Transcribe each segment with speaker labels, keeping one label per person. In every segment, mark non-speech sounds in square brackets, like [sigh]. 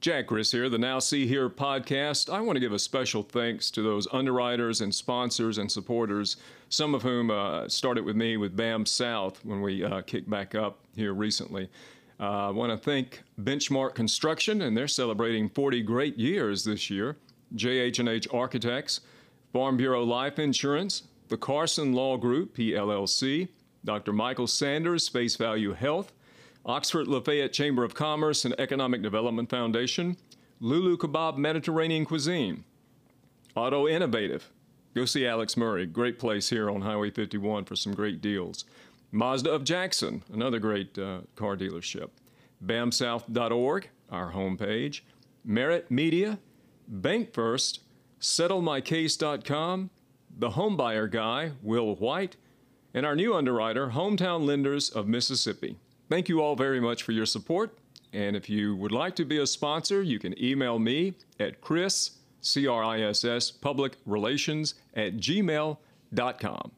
Speaker 1: Jack Criss here, the Now See Here podcast. I want to give a special thanks to those underwriters and sponsors and supporters, some of whom uh, started with me with BAM South when we uh, kicked back up here recently. Uh, I want to thank Benchmark Construction, and they're celebrating 40 great years this year. JH&H Architects, Farm Bureau Life Insurance, the Carson Law Group, PLLC, Dr. Michael Sanders, Face Value Health, Oxford Lafayette Chamber of Commerce and Economic Development Foundation, Lulu Kebab Mediterranean Cuisine, Auto Innovative. Go see Alex Murray, great place here on Highway 51 for some great deals. Mazda of Jackson, another great uh, car dealership. BAMSouth.org, our homepage. Merit Media, Bank First, SettleMyCase.com, The Homebuyer Guy, Will White, and our new underwriter, Hometown Lenders of Mississippi. Thank you all very much for your support. And if you would like to be a sponsor, you can email me at Criss, C R I S S, public relations at gmail.com.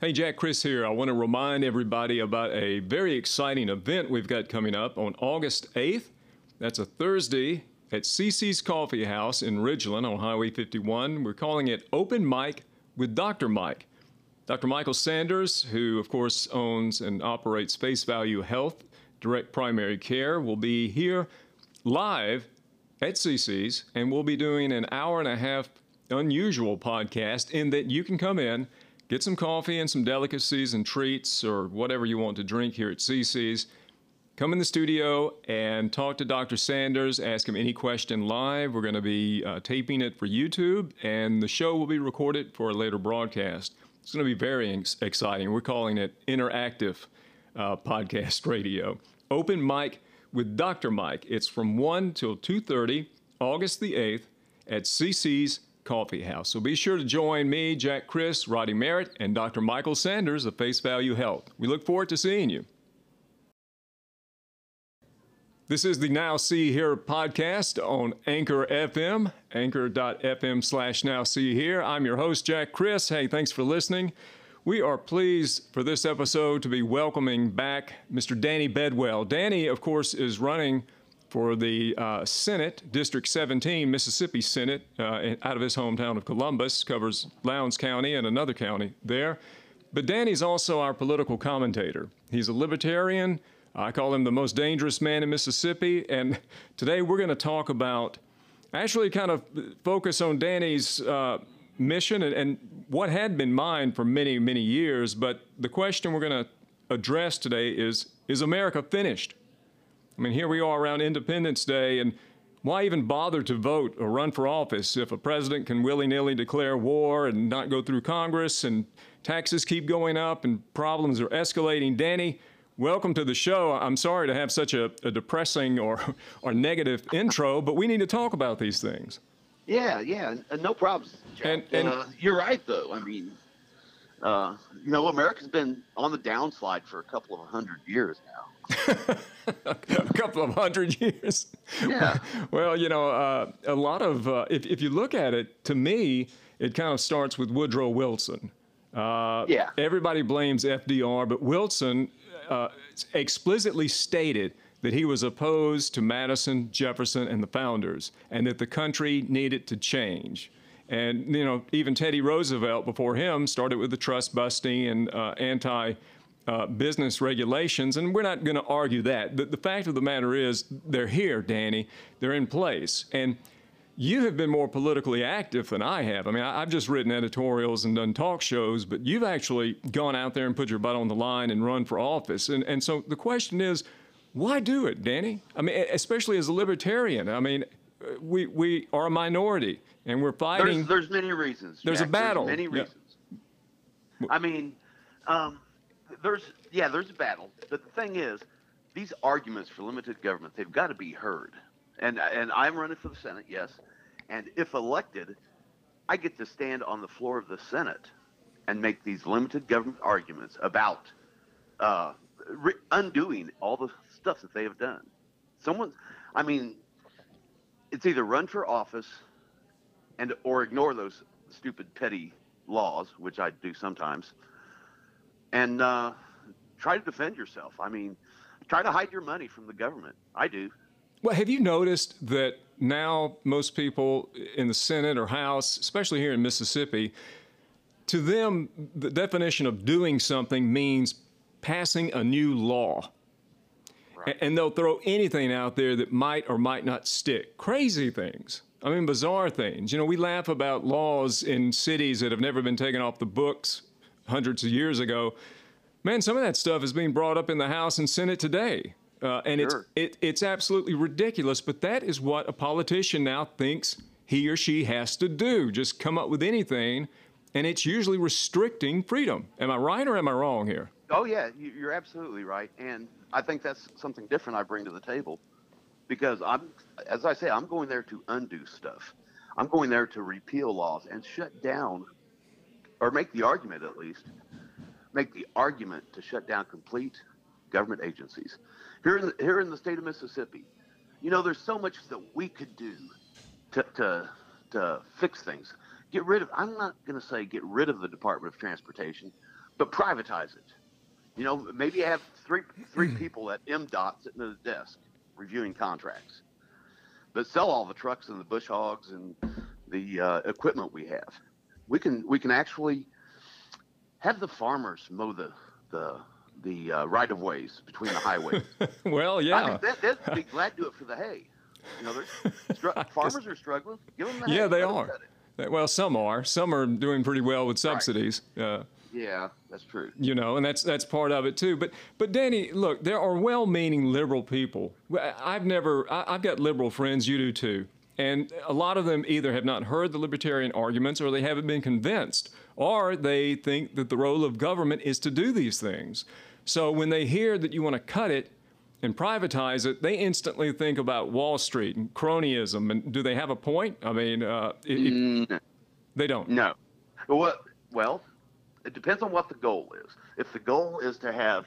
Speaker 1: Hey, Jack Criss here. I want to remind everybody about a very exciting event we've got coming up on August 8th. That's a Thursday at CC's Coffee House in Ridgeland on Highway 51. We're calling it Open Mic with Dr. Mike. Dr. Michael Sanders, who of course owns and operates Face Value Health Direct Primary Care, will be here live at CC's and we'll be doing an hour and a half unusual podcast in that you can come in, get some coffee and some delicacies and treats or whatever you want to drink here at CC's. Come in the studio and talk to Dr. Sanders, ask him any question live. We're going to be uh, taping it for YouTube, and the show will be recorded for a later broadcast. It's going to be very ex- exciting. We're calling it interactive uh, podcast radio. Open mic with Dr. Mike. It's from 1 till 2:30, August the 8th at CC's Coffee House. So be sure to join me, Jack Criss, Roddy Merritt, and Dr. Michael Sanders of Face Value Health. We look forward to seeing you. This is the Now See Here podcast on Anchor FM, anchor.fm slash Now See Here. I'm your host, Jack Criss. Hey, thanks for listening. We are pleased for this episode to be welcoming back Mr. Danny Bedwell. Danny, of course, is running for the uh, Senate, District 17, Mississippi Senate, uh, out of his hometown of Columbus, covers Lowndes County and another county there. But Danny's also our political commentator. He's a libertarian I call him the most dangerous man in Mississippi. And today we're going to talk about, actually, kind of focus on Danny's uh, mission and, and, what had been mine for many, many years. But the question we're going to address today is Is America finished? I mean, here we are around Independence Day, and why even bother to vote or run for office if a president can willy nilly declare war and not go through Congress and taxes keep going up and problems are escalating? Danny, Welcome to the show. I'm sorry to have such a, a depressing or, [laughs] or negative intro, but we need to talk about these things.
Speaker 2: Yeah, yeah, no problems. And, and uh, you're right, though. I mean, uh, you know, America's been on the downslide for a couple of hundred years now. [laughs]
Speaker 1: a couple of hundred years.
Speaker 2: Yeah. [laughs]
Speaker 1: Well, you know, uh, a lot of, uh, if, if you look at it, to me, it kind of starts with Woodrow Wilson.
Speaker 2: Uh, yeah.
Speaker 1: Everybody blames FDR, but Wilson uh, explicitly stated that he was opposed to Madison, Jefferson, and the founders, and that the country needed to change. And you know, even Teddy Roosevelt before him started with the trust busting and uh, anti. Uh, business regulations, and we're not going to argue that. The, the fact of the matter is, they're here, Danny. They're in place. And you have been more politically active than I have. I mean, I, have just written editorials and done talk shows, but you've actually gone out there and put your butt on the line and run for office. And, and so the question is, why do it, Danny? I mean, especially as a libertarian. I mean, we, we are a minority and we're fighting.
Speaker 2: There's, there's many reasons.
Speaker 1: There's
Speaker 2: Jack.
Speaker 1: a battle.
Speaker 2: There's many reasons. Yeah. I mean, um, there's, yeah, there's a battle. But the thing is, these arguments for limited government, they've got to be heard. And, and I'm running for the Senate, yes. And if elected, I get to stand on the floor of the Senate and make these limited government arguments about uh, re- undoing all the stuff that they have done. Someone, I mean, it's either run for office and or ignore those stupid petty laws, which I do sometimes, and uh, try to defend yourself. I mean, try to hide your money from the government. I do.
Speaker 1: Well, have you noticed that now most people in the Senate or House, especially here in Mississippi, to them, the definition of doing something means passing a new law.
Speaker 2: Right.
Speaker 1: And they'll throw anything out there that might or might not stick. Crazy things. I mean, bizarre things. You know, we laugh about laws in cities that have never been taken off the books hundreds of years ago. Man, some of that stuff is being brought up in the House and Senate today. Uh, and
Speaker 2: Sure.
Speaker 1: it's, it, it's absolutely ridiculous, but that is what a politician now thinks he or she has to do. Just come up with anything, and it's usually restricting freedom. Am I right or am I wrong here?
Speaker 2: Oh yeah, you- you're absolutely right, and I think that's something different I bring to the table, because I'm, as I say, I'm going there to undo stuff. I'm going there to repeal laws and shut down, or make the argument at least, make the argument to shut down complete government agencies. Here in the, here in the state of Mississippi, you know, there's so much that we could do to to to fix things. Get rid of. I'm not going to say get rid of the Department of Transportation, but privatize it. You know, maybe have three three people at MDOT sitting at a desk reviewing contracts, but sell all the trucks and the bush hogs and the uh, equipment we have. We can we can actually have the farmers mow the the the uh, right of ways between the highways. [laughs]
Speaker 1: well,
Speaker 2: I
Speaker 1: yeah.
Speaker 2: mean, that, they'd be glad to do it for the hay. You know, there's str- [laughs] farmers are struggling. Give them the hay.
Speaker 1: yeah, they
Speaker 2: let
Speaker 1: are. Well, some are. Some are doing pretty well with subsidies. Uh,
Speaker 2: Yeah, that's true.
Speaker 1: you know, and that's that's part of it too. But but Danny, look, there are well-meaning liberal people. I've never, I, I've got liberal friends. You do too, and a lot of them either have not heard the libertarian arguments, or they haven't been convinced, or they think that the role of government is to do these things. So when they hear that you want to cut it and privatize it, they instantly think about Wall Street and cronyism. And do they have a point? I mean, uh, it, it-
Speaker 2: Mm,
Speaker 1: they don't.
Speaker 2: no. Well, well, it depends on what the goal is. If the goal is to have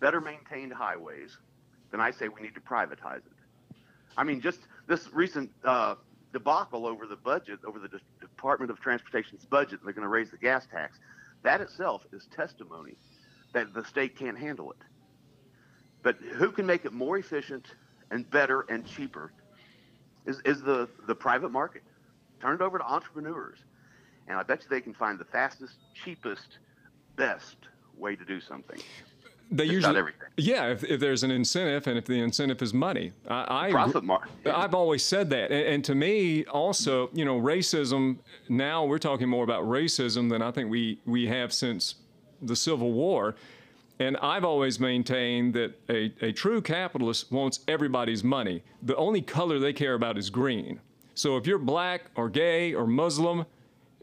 Speaker 2: better maintained highways, then I say we need to privatize it. I mean, just this recent uh, debacle over the budget, over the De- Department of Transportation's budget, they're going to raise the gas tax. That itself is testimony that the state can't handle it. But who can make it more efficient and better and cheaper is, is the, the private market. Turn it over to entrepreneurs. And I bet you they can find the fastest, cheapest, best way to do something.
Speaker 1: They
Speaker 2: Just
Speaker 1: usually, yeah. If, if there's an incentive, and if the incentive is money, I, I
Speaker 2: Profit market.
Speaker 1: I've always said that, and, and to me, also, you know, racism. Now we're talking more about racism than I think we we have since the Civil War. And I've always maintained that a, a true capitalist wants everybody's money. The only color they care about is green. So if you're black or gay or Muslim,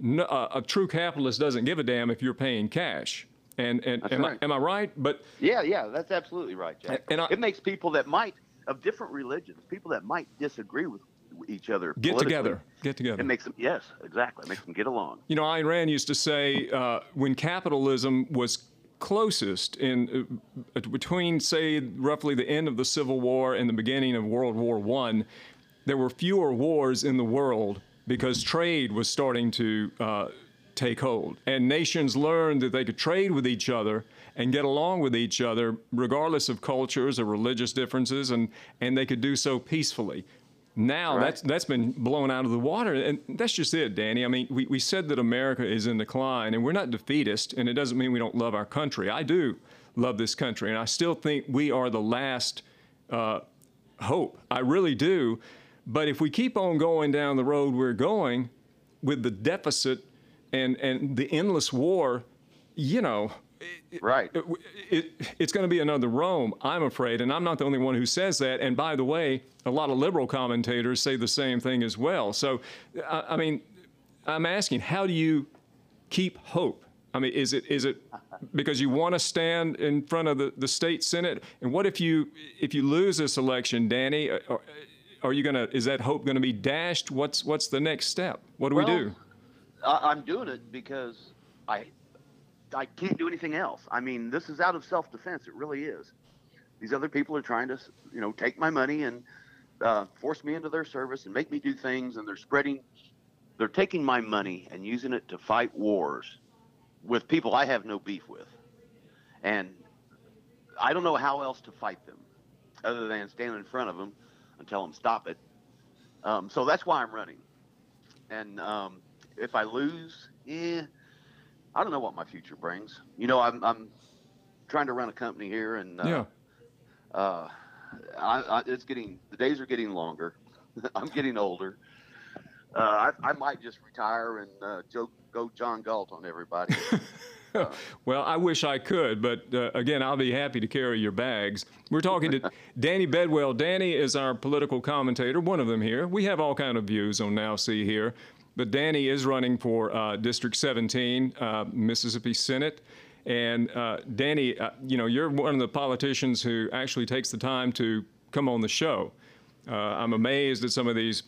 Speaker 1: no, uh, a true capitalist doesn't give a damn if you're paying cash. And, and am,
Speaker 2: right.
Speaker 1: I, am I right? But
Speaker 2: Yeah, yeah, that's absolutely right, Jack.
Speaker 1: And I-
Speaker 2: it makes people that might, of different religions, people that might disagree with each other,
Speaker 1: get together. Get together.
Speaker 2: It makes them, yes, exactly. It makes them get along.
Speaker 1: You know, Ayn Rand used to say uh, when capitalism was closest in uh, between, say, roughly the end of the Civil War and the beginning of World War One, there were fewer wars in the world because trade was starting to uh, take hold, and nations learned that they could trade with each other and get along with each other, regardless of cultures or religious differences, and and they could do so peacefully. Now
Speaker 2: Right.
Speaker 1: that's that's been blown out of the water, and that's just it, Danny. I mean, we, we said that America is in decline, and we're not defeatist, and it doesn't mean we don't love our country. I do love this country, and I still think we are the last uh, hope. I really do. But if we keep on going down the road we're going with the deficit and, and the endless war, you know,
Speaker 2: Right.
Speaker 1: it, it, it's going to be another Rome, I'm afraid. And I'm not the only one who says that. And by the way, a lot of liberal commentators say the same thing as well. So, I, I mean, I'm asking, how do you keep hope? I mean, is it is it because you want to stand in front of the, the state senate? And what if you if you lose this election, Danny? Are, are you gonna? Is that hope going to be dashed? What's what's the next step? What do we do?
Speaker 2: I, I'm doing it because I I can't do anything else. I mean, this is out of self-defense. It really is. These other people are trying to, you know, take my money and uh, force me into their service and make me do things, and they're spreading, they're taking my money and using it to fight wars with people I have no beef with, and I don't know how else to fight them other than stand in front of them and tell them stop it. Um, so that's why I'm running. And um, if I lose, eh, I don't know what my future brings. You know, I'm, I'm trying to run a company here, and uh,
Speaker 1: Yeah.
Speaker 2: uh, I, I, it's getting the days are getting longer. [laughs] I'm getting older. Uh, I, I might just retire and uh, joke, go John Galt on everybody. [laughs]
Speaker 1: well, I wish I could, but uh, again, I'll be happy to carry your bags. We're talking to [laughs] Danny Bedwell. Danny is our political commentator, one of them here. We have all kind of views on Now See here, but Danny is running for uh, District 17, uh, Mississippi Senate. And uh, Danny, you know, you're one of the politicians who actually takes the time to come on the show. I'm amazed at some of these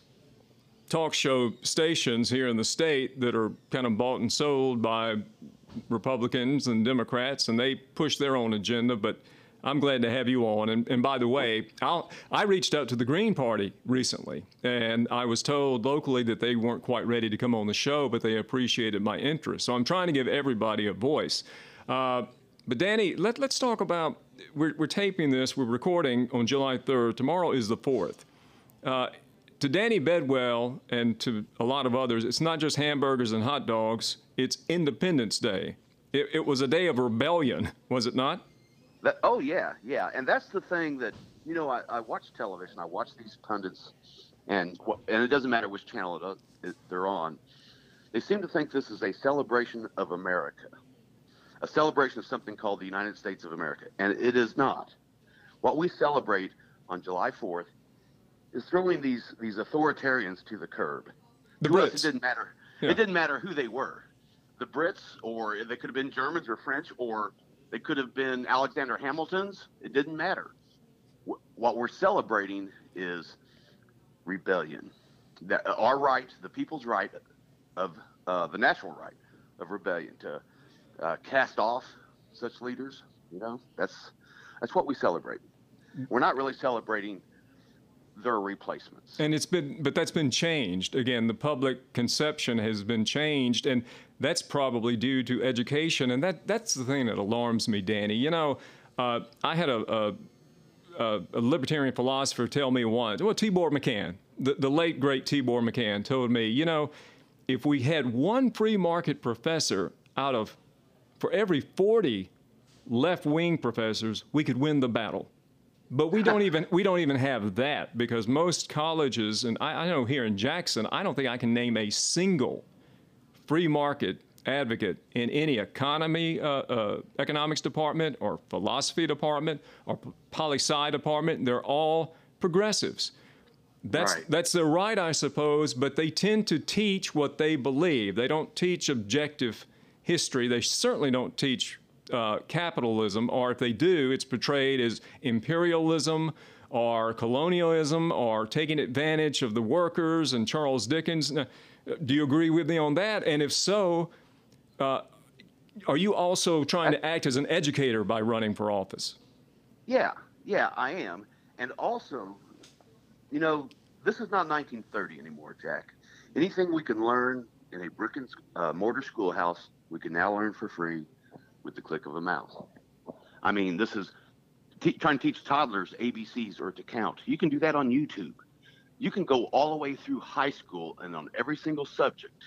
Speaker 1: talk show stations here in the state that are kind of bought and sold by Republicans and Democrats, and they push their own agenda. But I'm glad to have you on. And, and by the way, I'll, I reached out to the Green Party recently, and I was told locally that they weren't quite ready to come on the show, but they appreciated my interest. So I'm trying to give everybody a voice. Uh, but Danny, let, let's talk about. We're, we're taping this. We're recording on July 3rd. Tomorrow is the 4th. Uh, to Danny Bedwell and to a lot of others, it's not just hamburgers and hot dogs. It's Independence Day. It, it was a day of rebellion, was it not?
Speaker 2: That, oh yeah, yeah, and that's the thing that you know. I, I watch television. I watch these pundits, and and it doesn't matter which channel it, it, they're on. They seem to think this is a celebration of America, a celebration of something called the United States of America, and it is not. What we celebrate on July Fourth is throwing these these authoritarians to the curb.
Speaker 1: The
Speaker 2: to us,
Speaker 1: Brits.
Speaker 2: it didn't matter.
Speaker 1: Yeah.
Speaker 2: It didn't matter who they were, the Brits, or they could have been Germans or French, or they could have been Alexander Hamilton's. It didn't matter. What we're celebrating is rebellion. That our right, the people's right of uh, the national right of rebellion to uh, cast off such leaders. You know, that's that's what we celebrate. We're not really celebrating their replacements.
Speaker 1: And it's been, but that's been changed. Again, the public conception has been changed, and that's probably due to education. And that that's the thing that alarms me, Danny. You know, uh, I had a, a a, libertarian philosopher tell me once, well, Tibor Machan, the, the late great Tibor Machan, told me, you know, if we had one free market professor out of, for every 40 left wing professors, we could win the battle. But we don't even we don't even have that because most colleges, and I, I know here in Jackson, I don't think I can name a single free market advocate in any economy, uh, uh, economics department, or philosophy department, or poli sci department. They're all progressives. That's
Speaker 2: Right.
Speaker 1: that's their right, I suppose. But they tend to teach what they believe. They don't teach objective history. They certainly don't teach uh, capitalism, or if they do, it's portrayed as imperialism or colonialism or taking advantage of the workers and Charles Dickens. Now, do you agree with me on that? And if so, uh, are you also trying to act as an educator by running for office?
Speaker 2: Yeah, yeah, I am. And also, you know, this is not 1930 anymore, Jack. Anything we can learn in a brick and uh, mortar schoolhouse, we can now learn for free with the click of a mouse. I mean, this is te- trying to teach toddlers ABCs or to count. You can do that on YouTube. You can go all the way through high school and on every single subject.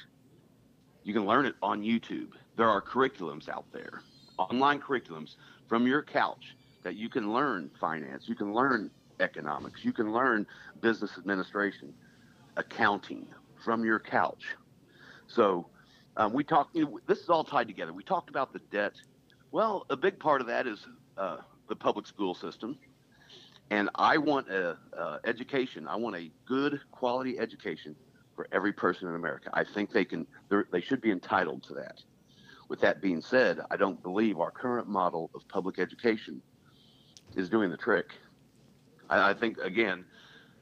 Speaker 2: You can learn it on YouTube. There are curriculums out there, online curriculums from your couch that you can learn finance, you can learn economics, you can learn business administration, accounting from your couch. So um, we talked. You know, this is all tied together. We talked about the debt. Well, a big part of that is uh, the public school system, and I want a uh, education. I want a good quality education for every person in America. I think they can. They should be entitled to that. With that being said, I don't believe our current model of public education is doing the trick. I, I think again,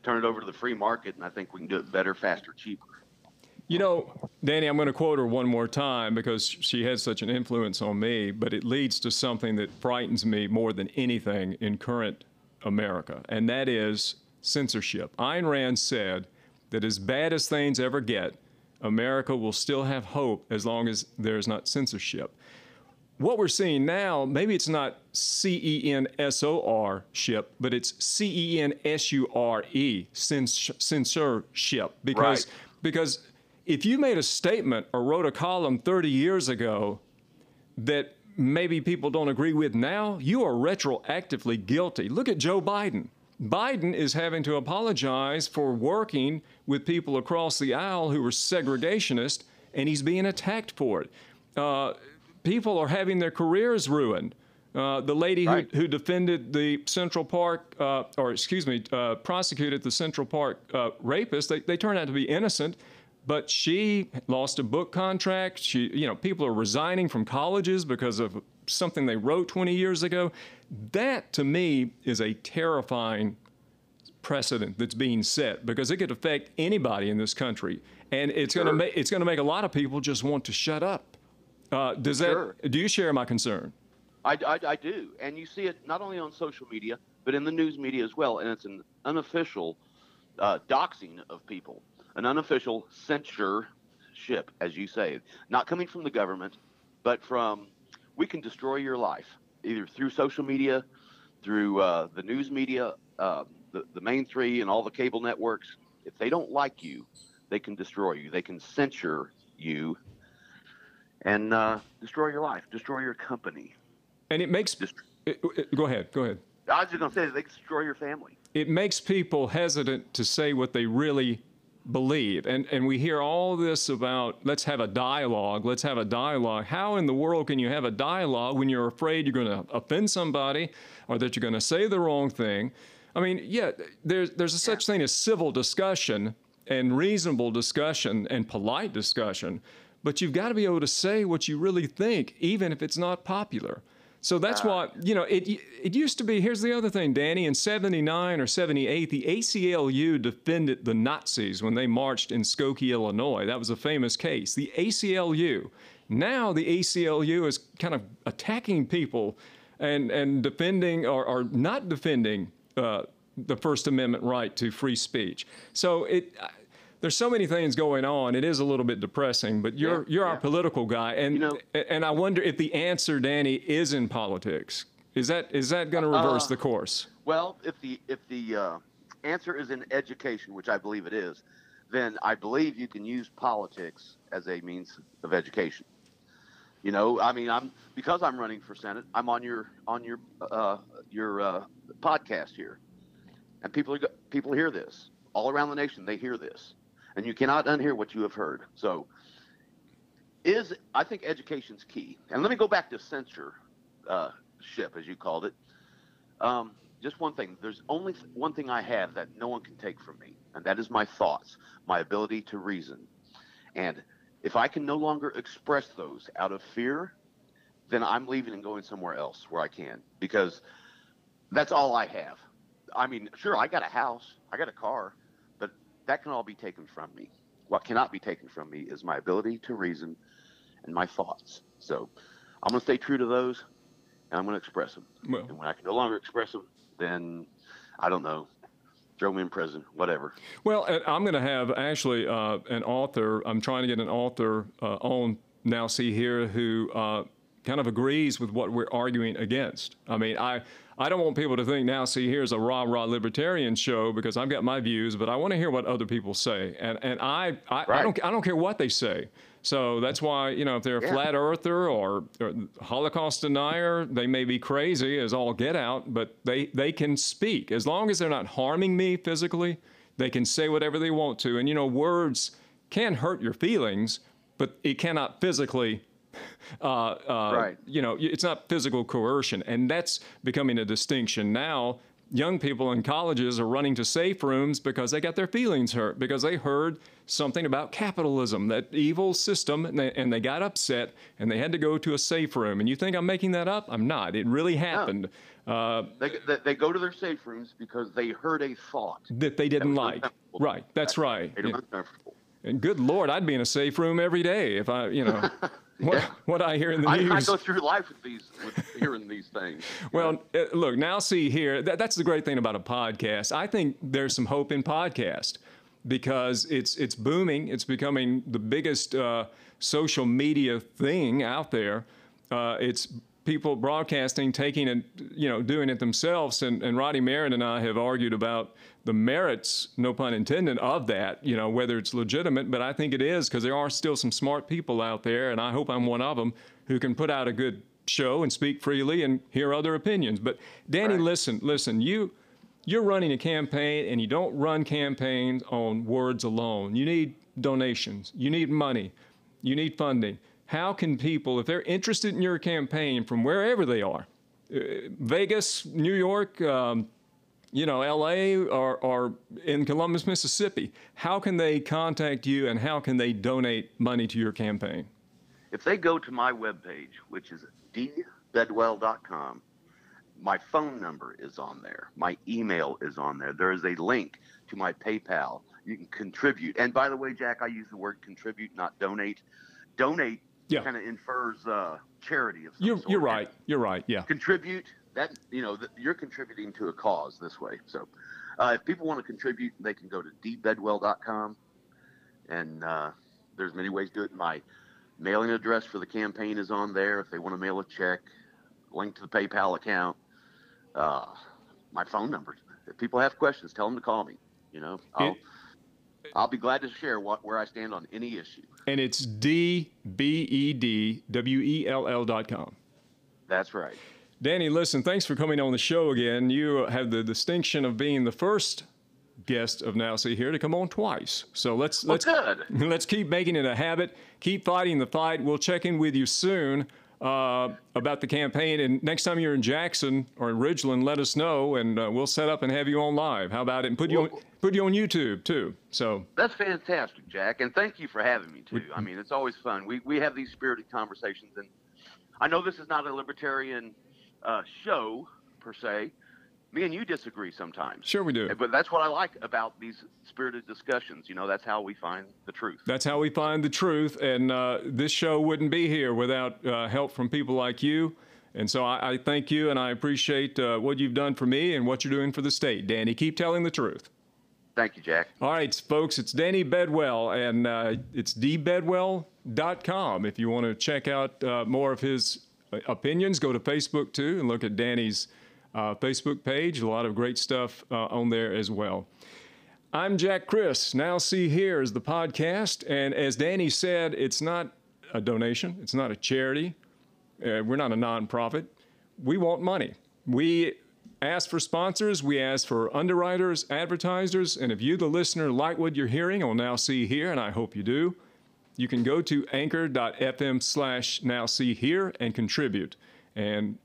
Speaker 2: turn it over to the free market, and I think we can do it better, faster, cheaper.
Speaker 1: You know, Danny, I'm going to quote her one more time because she has such an influence on me, but it leads to something that frightens me more than anything in current America, and that is censorship. Ayn Rand said that as bad as things ever get, America will still have hope as long as there's not censorship. what we're seeing now, maybe it's not C E N S O R ship, but it's C E N S U R E, censorship. Because,
Speaker 2: Right.
Speaker 1: because if you made a statement or wrote a column 30 years ago that maybe people don't agree with now, you are retroactively guilty. Look at Joe Biden. Biden is having to apologize for working with people across the aisle who were segregationist, and he's being attacked for it. Uh, people are having their careers ruined. Uh, the lady
Speaker 2: Right.
Speaker 1: who, who defended the Central Park, uh, or excuse me, uh, prosecuted the Central Park uh, rapist, they, they turned out to be innocent, but she lost a book contract. She, you know, people are resigning from colleges because of something they wrote 20 years ago. That, to me, is a terrifying precedent that's being set because it could affect anybody in this country, and it's going to make it's going to make a lot of people just want to shut up. Uh, does
Speaker 2: Sure.
Speaker 1: that? Do you share my concern?
Speaker 2: I, I, I do, and you see it not only on social media but in the news media as well, and it's an unofficial uh, doxing of people, an unofficial censorship, as you say, not coming from the government, but from we can destroy your life either through social media, through uh, the news media, uh, the the main three, and all the cable networks. If they don't like you, they can destroy you. They can censure you. And uh, destroy your life, destroy your company.
Speaker 1: And it makes. It- it- go ahead. Go ahead.
Speaker 2: I was just gonna say they destroy your family.
Speaker 1: it makes people hesitant to say what they really believe. And, and we hear all this about let's have a dialogue, let's have a dialogue. How in the world can you have a dialogue when you're afraid you're going to offend somebody or that you're going to say the wrong thing? I mean, yeah, there's, there's a such thing as civil discussion and reasonable discussion and polite discussion, but you've got to be able to say what you really think, even if it's not popular. So that's why, you know, it it used to be. Here's the other thing, Danny. In '79 or '78, the ACLU defended the Nazis when they marched in Skokie, Illinois. That was a famous case. The ACLU. Now the ACLU is kind of attacking people and and defending or, or not defending uh, the First Amendment right to free speech. So it. There's so many things going on. It is a little bit depressing, but you're
Speaker 2: Yeah,
Speaker 1: you're our political guy, and
Speaker 2: You know-
Speaker 1: and I wonder if the answer, Danny, is in politics. Is that is that going to reverse
Speaker 2: Uh,
Speaker 1: the course?
Speaker 2: Well, if the if the uh, answer is in education, which I believe it is, then I believe you can use politics as a means of education. You know, I mean, I'm because I'm running for senate. I'm on your on your uh, your uh, podcast here, and people are, people hear this all around the nation. They hear this, and you cannot unhear what you have heard. So, is I think education's key. And let me go back to censorship, uh, ship, as you called it. Um, just one thing. There's only th- one thing I have that no one can take from me, and that is my thoughts, my ability to reason. And if I can no longer express those out of fear, then I'm leaving and going somewhere else where I can because that's all I have. I mean, sure, I got a house, I got a car, that can all be taken from me. What cannot be taken from me is my ability to reason and my thoughts. So I'm going to stay true to those and I'm going to express them.
Speaker 1: Well-
Speaker 2: and when I can no longer express them, then I don't know, throw me in prison, whatever.
Speaker 1: Well, and I'm going to have actually uh, an author. I'm trying to get an author uh, on now. See here who uh, kind of agrees with what we're arguing against. I mean, I I don't want people to think now. See, here's a rah rah libertarian show because I've got my views, but I want to hear what other people say, and and I I, I don't I don't care what they say. So that's why you know if they're a
Speaker 2: Yeah.
Speaker 1: flat earther or, or Holocaust denier, they may be crazy as all get out, but they they can speak as long as they're not harming me physically. They can say whatever they want to, and you know words can hurt your feelings, but it cannot physically [laughs] uh, uh,
Speaker 2: Right.
Speaker 1: You know, it's not physical coercion, and that's becoming a distinction now. Young people in colleges are running to safe rooms because they got their feelings hurt because they heard something about capitalism, that evil system, and they, and they got upset and they had to go to a safe room. And you think I'm making that up? I'm not. It really happened. Uh,
Speaker 2: They, they, go to their safe rooms because they heard a thought.
Speaker 1: that they didn't
Speaker 2: was
Speaker 1: like. Right. That's right.
Speaker 2: Made them uncomfortable.
Speaker 1: And good Lord, I'd be in a safe room every day if I, you know, [laughs] what,
Speaker 2: Yeah.
Speaker 1: what I hear in the
Speaker 2: I,
Speaker 1: news.
Speaker 2: I go through life with these, with hearing these things.
Speaker 1: Well, uh, look, now see here, that, that's the great thing about a podcast. I think there's some hope in podcast because it's it's booming. It's becoming the biggest uh, social media thing out there. Uh, it's people broadcasting taking it, you know, doing it themselves. And, and Roddy Merritt and I have argued about the merits, no pun intended, of that, you know, whether it's legitimate, but I think it is because there are still some smart people out there, and I hope I'm one of them, who can put out a good show and speak freely and hear other opinions. But Danny,
Speaker 2: Right.
Speaker 1: listen, listen, you you're running a campaign and you don't run campaigns on words alone. You need donations. You need money. You need funding. How can people, if they're interested in your campaign from wherever they are, uh, Vegas, New York, um, you know, LA or, or in Columbus, Mississippi, how can they contact you and how can they donate money to your campaign?
Speaker 2: If they go to my webpage, which is dbedwell.com, my phone number is on there. My email is on there. There is a link to my PayPal. You can contribute. And by the way, Jack, I use the word contribute, not donate. Donate
Speaker 1: Yeah.
Speaker 2: kind of infers uh, charity of some
Speaker 1: You're,
Speaker 2: sort.
Speaker 1: you're right. You're right. Yeah.
Speaker 2: Contribute that you know that you're contributing to a cause this way. So, uh, if people want to contribute, they can go to dbedwell.com, and uh, there's many ways to do it. My mailing address for the campaign is on there. If they want to mail a check, link to the PayPal account. Uh, my phone number. If people have questions, tell them to call me. You know, I'll, I'll be glad to share what where I stand on any issue.
Speaker 1: And it's D B E D W E L L dot com.
Speaker 2: That's right.
Speaker 1: Danny, listen, thanks for coming on the show again. You have the distinction of being the first guest of Now See Here to come on twice. So let's
Speaker 2: Well,
Speaker 1: let's
Speaker 2: good. [laughs]
Speaker 1: let's keep making it a habit. Keep fighting the fight. We'll check in with you soon uh, about the campaign. And next time you're in Jackson or in Ridgeland, let us know, and uh, we'll set up and have you on live. How about it? And put you on put you on YouTube too. So
Speaker 2: That's fantastic, Jack, and thank you for having me too. I mean, it's always fun. We we have these spirited conversations, and I know this is not a libertarian uh, show per se. Me and you disagree sometimes,
Speaker 1: sure we do.
Speaker 2: but that's what I like about these spirited discussions. You know, that's how we find the truth.
Speaker 1: That's how we find the truth. And uh, this show wouldn't be here without uh, help from people like you. And so I, I thank you and I appreciate uh, what you've done for me and what you're doing for the state. Danny, keep telling the truth.
Speaker 2: Thank you, Jack.
Speaker 1: All right, folks, it's Danny Bedwell, and uh, it's dbedwell.com. If you want to check out uh, more of his uh, opinions, go to Facebook too and look at Danny's uh, Facebook page. A lot of great stuff uh, on there as well. I'm Jack Criss. Now See Here is the podcast. And as Danny said, it's not a donation, it's not a charity. Uh, we're not a nonprofit. We want money. We ask for sponsors, we ask for underwriters, advertisers, and if you, the listener, like what you're hearing on Now See Here, and I hope you do, you can go to anchor.fm slash now see here and contribute. And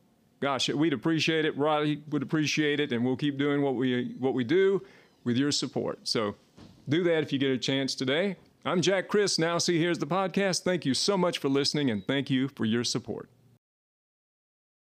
Speaker 1: gosh, we'd appreciate it. Roddy would appreciate it, and we'll keep doing what we what we do with your support. So do that if you get a chance today. I'm Jack Criss. Now see here's the podcast. Thank you so much for listening, and thank you for your support.